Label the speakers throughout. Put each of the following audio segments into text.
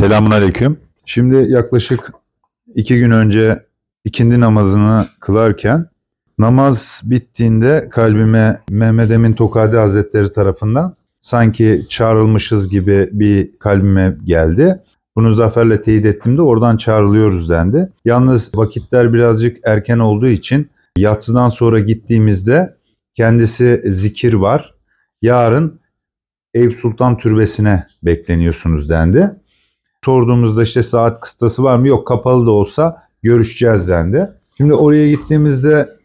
Speaker 1: Selamun Aleyküm. Şimdi yaklaşık iki gün önce ikindi namazını kılarken namaz bittiğinde kalbime Mehmet Emin Tokadi Hazretleri tarafından sanki çağrılmışız gibi bir kalbime geldi. Bunu zaferle teyit ettiğimde oradan çağrılıyoruz dendi. Yalnız vakitler birazcık erken olduğu için yatsıdan sonra gittiğimizde kendisi zikir var. Yarın Eyüp Sultan Türbesi'ne bekleniyorsunuz dendi. Sorduğumuzda işte saat kıstası var mı? Yok kapalı da olsa görüşeceğiz dendi. Şimdi oraya gittiğimizde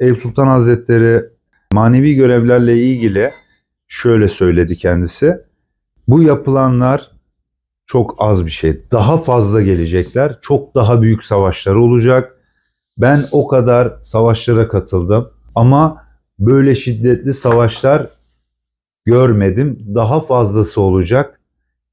Speaker 1: Eyüp Sultan Hazretleri manevi görevlerle ilgili şöyle söyledi kendisi. Bu yapılanlar çok az bir şey. Daha fazla gelecekler. Çok daha büyük savaşlar olacak. Ben o kadar savaşlara katıldım ama böyle şiddetli savaşlar görmedim. Daha fazlası olacak.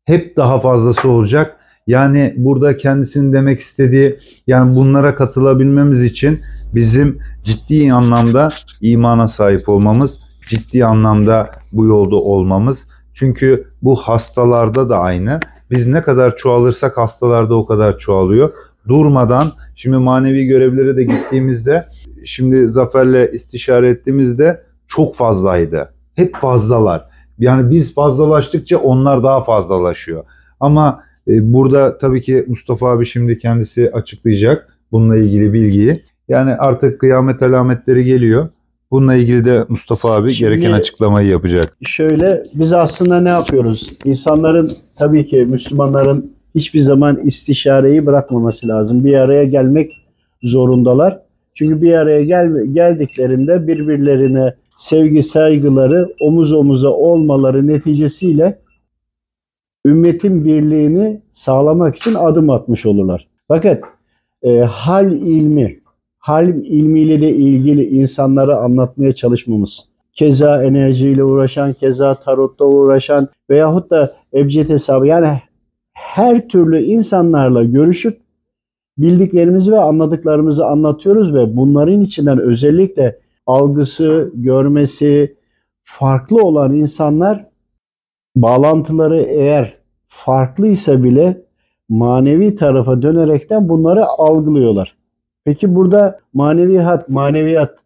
Speaker 1: Hep daha fazlası olacak. Yani burada kendisinin demek istediği yani bunlara katılabilmemiz için bizim ciddi anlamda imana sahip olmamız, ciddi anlamda bu yolda olmamız. Çünkü bu hastalarda da aynı. Biz ne kadar çoğalırsak hastalarda o kadar çoğalıyor. Durmadan şimdi manevi görevlere de gittiğimizde şimdi Zafer'le istişare ettiğimizde çok fazlaydı. Hep fazlalar. Yani biz fazlalaştıkça onlar daha fazlalaşıyor. Ama e, burada tabii ki Mustafa abi şimdi kendisi açıklayacak bununla ilgili bilgiyi. Yani artık kıyamet alametleri geliyor. Bununla ilgili de Mustafa abi
Speaker 2: Şimdi-
Speaker 1: gereken açıklamayı yapacak.
Speaker 2: Şöyle biz aslında ne yapıyoruz? İnsanların tabii ki Müslümanların hiçbir zaman istişareyi bırakmaması lazım. Bir araya gelmek zorundalar. Çünkü bir araya gel, geldiklerinde birbirlerine sevgi saygıları omuz omuza olmaları neticesiyle ümmetin birliğini sağlamak için adım atmış olurlar. Fakat e, hal ilmi, hal ilmiyle de ilgili insanlara anlatmaya çalışmamız, keza enerjiyle uğraşan, keza tarotla uğraşan veyahut da ebced hesabı yani her türlü insanlarla görüşüp bildiklerimizi ve anladıklarımızı anlatıyoruz ve bunların içinden özellikle algısı, görmesi farklı olan insanlar bağlantıları eğer farklıysa bile manevi tarafa dönerekten bunları algılıyorlar. Peki burada maneviyat, maneviyat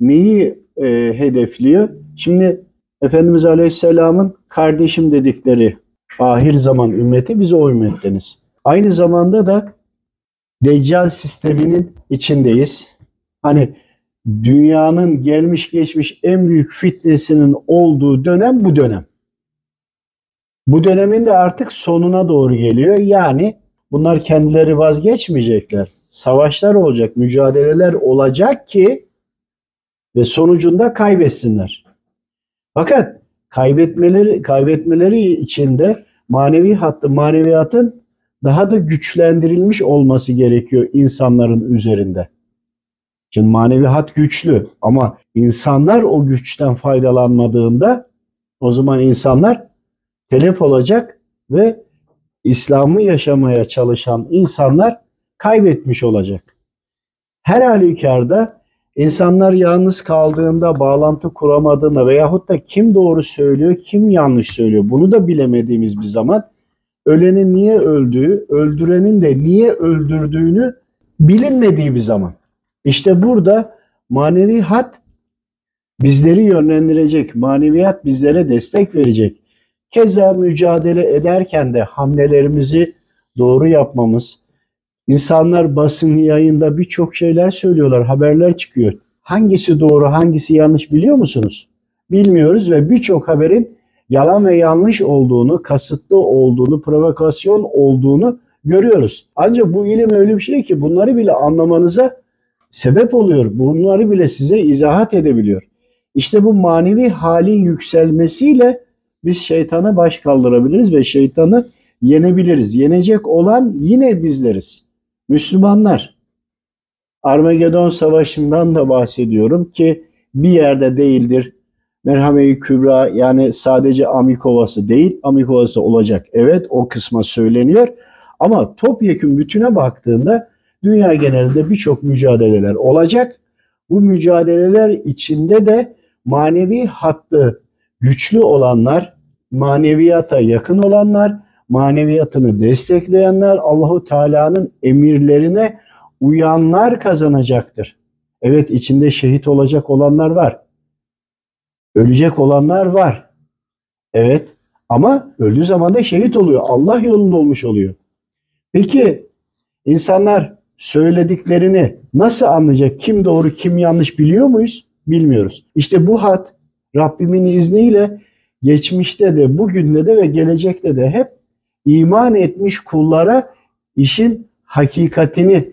Speaker 2: neyi e, hedefliyor? Şimdi Efendimiz Aleyhisselam'ın kardeşim dedikleri ahir zaman ümmeti biz o ümmetteniz. Aynı zamanda da Deccal sisteminin içindeyiz. Hani dünyanın gelmiş geçmiş en büyük fitnesinin olduğu dönem bu dönem. Bu dönemin de artık sonuna doğru geliyor. Yani bunlar kendileri vazgeçmeyecekler. Savaşlar olacak, mücadeleler olacak ki ve sonucunda kaybetsinler. Fakat kaybetmeleri kaybetmeleri içinde manevi hattı, maneviyatın daha da güçlendirilmiş olması gerekiyor insanların üzerinde. Şimdi manevi hat güçlü ama insanlar o güçten faydalanmadığında o zaman insanlar telef olacak ve İslam'ı yaşamaya çalışan insanlar kaybetmiş olacak. Her halükarda insanlar yalnız kaldığında, bağlantı kuramadığında veyahut da kim doğru söylüyor, kim yanlış söylüyor bunu da bilemediğimiz bir zaman ölenin niye öldüğü, öldürenin de niye öldürdüğünü bilinmediği bir zaman. İşte burada manevi hat bizleri yönlendirecek, maneviyat bizlere destek verecek. Keza mücadele ederken de hamlelerimizi doğru yapmamız, insanlar basın yayında birçok şeyler söylüyorlar, haberler çıkıyor. Hangisi doğru, hangisi yanlış biliyor musunuz? Bilmiyoruz ve birçok haberin yalan ve yanlış olduğunu, kasıtlı olduğunu, provokasyon olduğunu görüyoruz. Ancak bu ilim öyle bir şey ki bunları bile anlamanıza sebep oluyor. Bunları bile size izahat edebiliyor. İşte bu manevi halin yükselmesiyle biz şeytana baş kaldırabiliriz ve şeytanı yenebiliriz. Yenecek olan yine bizleriz. Müslümanlar. Armagedon Savaşı'ndan da bahsediyorum ki bir yerde değildir. Merhame-i Kübra yani sadece Amikovası değil, Amikovası olacak. Evet o kısma söyleniyor. Ama topyekun bütüne baktığında dünya genelinde birçok mücadeleler olacak. Bu mücadeleler içinde de manevi hattı güçlü olanlar, maneviyata yakın olanlar, maneviyatını destekleyenler, Allahu Teala'nın emirlerine uyanlar kazanacaktır. Evet içinde şehit olacak olanlar var. Ölecek olanlar var. Evet ama öldüğü zaman da şehit oluyor. Allah yolunda olmuş oluyor. Peki insanlar söylediklerini nasıl anlayacak? Kim doğru kim yanlış biliyor muyuz? Bilmiyoruz. İşte bu hat Rabbimin izniyle geçmişte de bugünde de ve gelecekte de hep iman etmiş kullara işin hakikatini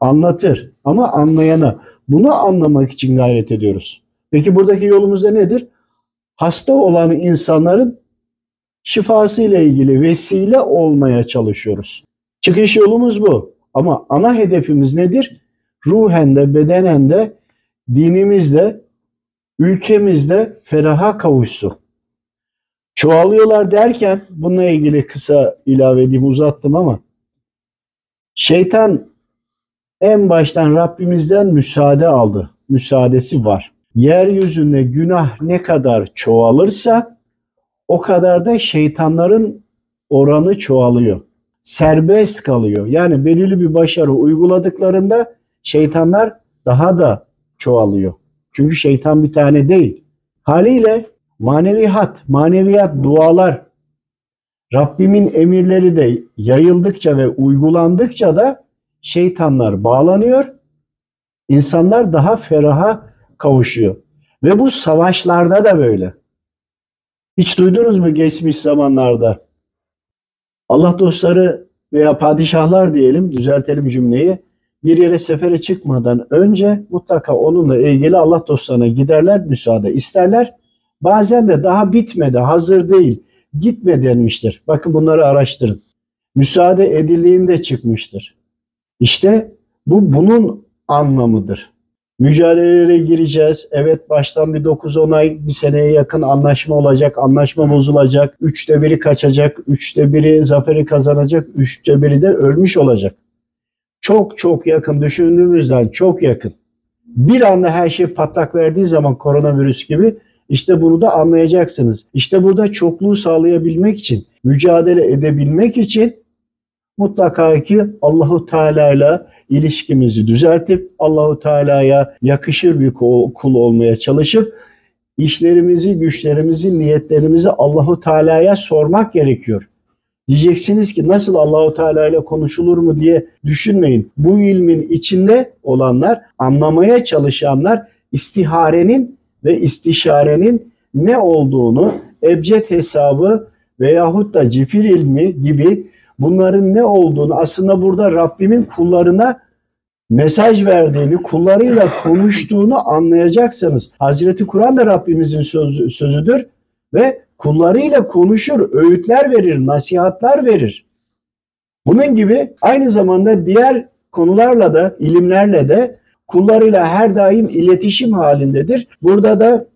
Speaker 2: anlatır. Ama anlayana bunu anlamak için gayret ediyoruz. Peki buradaki yolumuz da nedir? Hasta olan insanların şifası ile ilgili vesile olmaya çalışıyoruz. Çıkış yolumuz bu. Ama ana hedefimiz nedir? Ruhen de bedenen de dinimizde, ülkemizde feraha kavuşsun. Çoğalıyorlar derken bununla ilgili kısa ilave edeyim uzattım ama şeytan en baştan Rabbimizden müsaade aldı. Müsaadesi var. Yeryüzünde günah ne kadar çoğalırsa o kadar da şeytanların oranı çoğalıyor. Serbest kalıyor. Yani belirli bir başarı uyguladıklarında şeytanlar daha da çoğalıyor. Çünkü şeytan bir tane değil. Haliyle maneviyat, maneviyat, dualar Rabbimin emirleri de yayıldıkça ve uygulandıkça da şeytanlar bağlanıyor. İnsanlar daha feraha kavuşuyor. Ve bu savaşlarda da böyle. Hiç duydunuz mu geçmiş zamanlarda? Allah dostları veya padişahlar diyelim, düzeltelim cümleyi. Bir yere sefere çıkmadan önce mutlaka onunla ilgili Allah dostlarına giderler, müsaade isterler. Bazen de daha bitmedi, hazır değil, gitme denmiştir. Bakın bunları araştırın. Müsaade edildiğinde çıkmıştır. İşte bu bunun anlamıdır. Mücadelelere gireceğiz. Evet baştan bir 9-10 ay bir seneye yakın anlaşma olacak. Anlaşma bozulacak. Üçte biri kaçacak. Üçte biri zaferi kazanacak. Üçte biri de ölmüş olacak. Çok çok yakın düşündüğümüzden çok yakın. Bir anda her şey patlak verdiği zaman koronavirüs gibi işte bunu da anlayacaksınız. İşte burada çokluğu sağlayabilmek için, mücadele edebilmek için mutlaka ki Allahu Teala ile ilişkimizi düzeltip Allahu Teala'ya yakışır bir kul olmaya çalışıp işlerimizi, güçlerimizi, niyetlerimizi Allahu Teala'ya sormak gerekiyor. Diyeceksiniz ki nasıl Allahu Teala ile konuşulur mu diye düşünmeyin. Bu ilmin içinde olanlar, anlamaya çalışanlar istiharenin ve istişarenin ne olduğunu ebced hesabı veyahut da cifir ilmi gibi bunların ne olduğunu aslında burada Rabbimin kullarına mesaj verdiğini, kullarıyla konuştuğunu anlayacaksınız. Hazreti Kur'an da Rabbimizin sözü, sözüdür ve kullarıyla konuşur, öğütler verir, nasihatler verir. Bunun gibi aynı zamanda diğer konularla da, ilimlerle de kullarıyla her daim iletişim halindedir. Burada da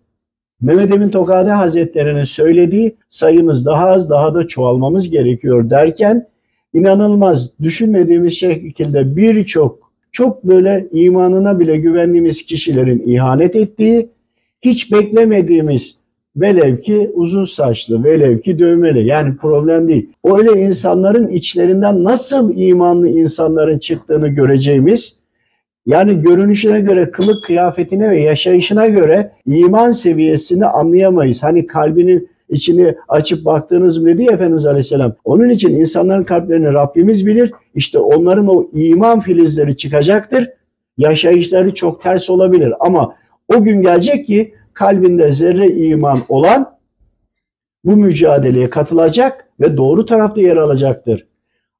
Speaker 2: Mehmet Emin Tokade Hazretleri'nin söylediği sayımız daha az daha da çoğalmamız gerekiyor derken inanılmaz düşünmediğimiz şekilde birçok çok böyle imanına bile güvendiğimiz kişilerin ihanet ettiği, hiç beklemediğimiz velev ki uzun saçlı, velev ki dövmeli yani problem değil. Öyle insanların içlerinden nasıl imanlı insanların çıktığını göreceğimiz yani görünüşüne göre, kılık kıyafetine ve yaşayışına göre iman seviyesini anlayamayız. Hani kalbinin içini açıp baktığınız mı dedi ya Efendimiz Aleyhisselam. Onun için insanların kalplerini Rabbimiz bilir. İşte onların o iman filizleri çıkacaktır. Yaşayışları çok ters olabilir ama o gün gelecek ki kalbinde zerre iman olan bu mücadeleye katılacak ve doğru tarafta yer alacaktır.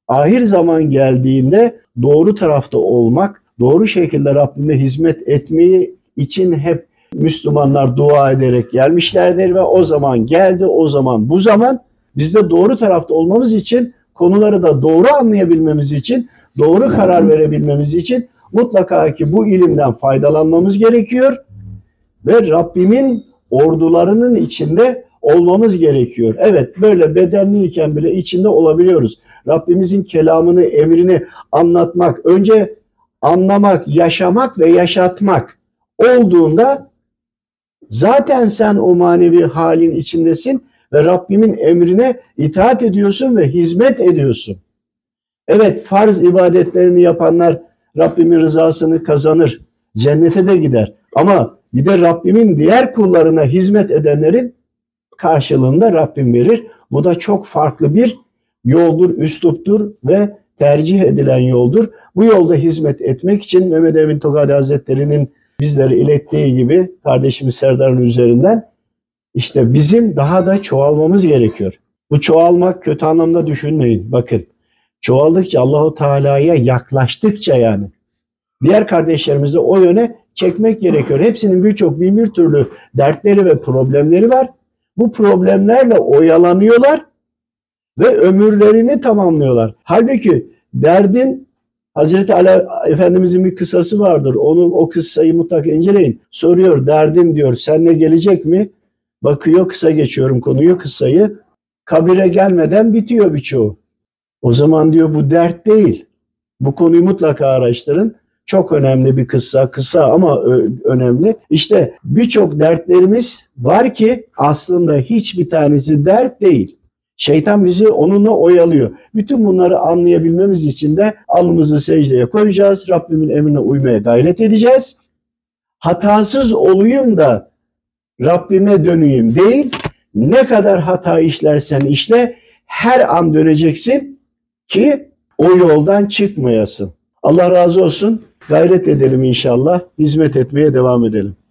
Speaker 2: Ahir zaman geldiğinde doğru tarafta olmak, doğru şekilde Rabbime hizmet etmeyi için hep Müslümanlar dua ederek gelmişlerdir ve o zaman geldi, o zaman bu zaman biz de doğru tarafta olmamız için konuları da doğru anlayabilmemiz için, doğru karar verebilmemiz için mutlaka ki bu ilimden faydalanmamız gerekiyor ve Rabbimin ordularının içinde olmamız gerekiyor. Evet böyle bedenliyken bile içinde olabiliyoruz. Rabbimizin kelamını, emrini anlatmak, önce anlamak, yaşamak ve yaşatmak olduğunda Zaten sen o manevi halin içindesin ve Rabbimin emrine itaat ediyorsun ve hizmet ediyorsun. Evet farz ibadetlerini yapanlar Rabbimin rızasını kazanır. Cennete de gider. Ama bir de Rabbimin diğer kullarına hizmet edenlerin karşılığında Rabbim verir. Bu da çok farklı bir yoldur, üsluptur ve tercih edilen yoldur. Bu yolda hizmet etmek için Mehmet Emin Tokadi Hazretleri'nin bizlere ilettiği gibi kardeşimiz Serdar'ın üzerinden işte bizim daha da çoğalmamız gerekiyor. Bu çoğalmak kötü anlamda düşünmeyin. Bakın çoğaldıkça Allahu Teala'ya yaklaştıkça yani diğer kardeşlerimizi de o yöne çekmek gerekiyor. Hepsinin birçok bin bir türlü dertleri ve problemleri var. Bu problemlerle oyalanıyorlar ve ömürlerini tamamlıyorlar. Halbuki derdin Hazreti Ali Efendimizin bir kısası vardır. Onu o kıssayı mutlaka inceleyin. Soruyor derdin diyor seninle gelecek mi? Bakıyor kısa geçiyorum konuyu kıssayı. Kabire gelmeden bitiyor birçoğu. O zaman diyor bu dert değil. Bu konuyu mutlaka araştırın. Çok önemli bir kıssa, kısa ama önemli. İşte birçok dertlerimiz var ki aslında hiçbir tanesi dert değil. Şeytan bizi onunla oyalıyor. Bütün bunları anlayabilmemiz için de alnımızı secdeye koyacağız. Rabbimin emrine uymaya gayret edeceğiz. Hatasız olayım da Rabbime döneyim değil. Ne kadar hata işlersen işle her an döneceksin ki o yoldan çıkmayasın. Allah razı olsun. Gayret edelim inşallah. Hizmet etmeye devam edelim.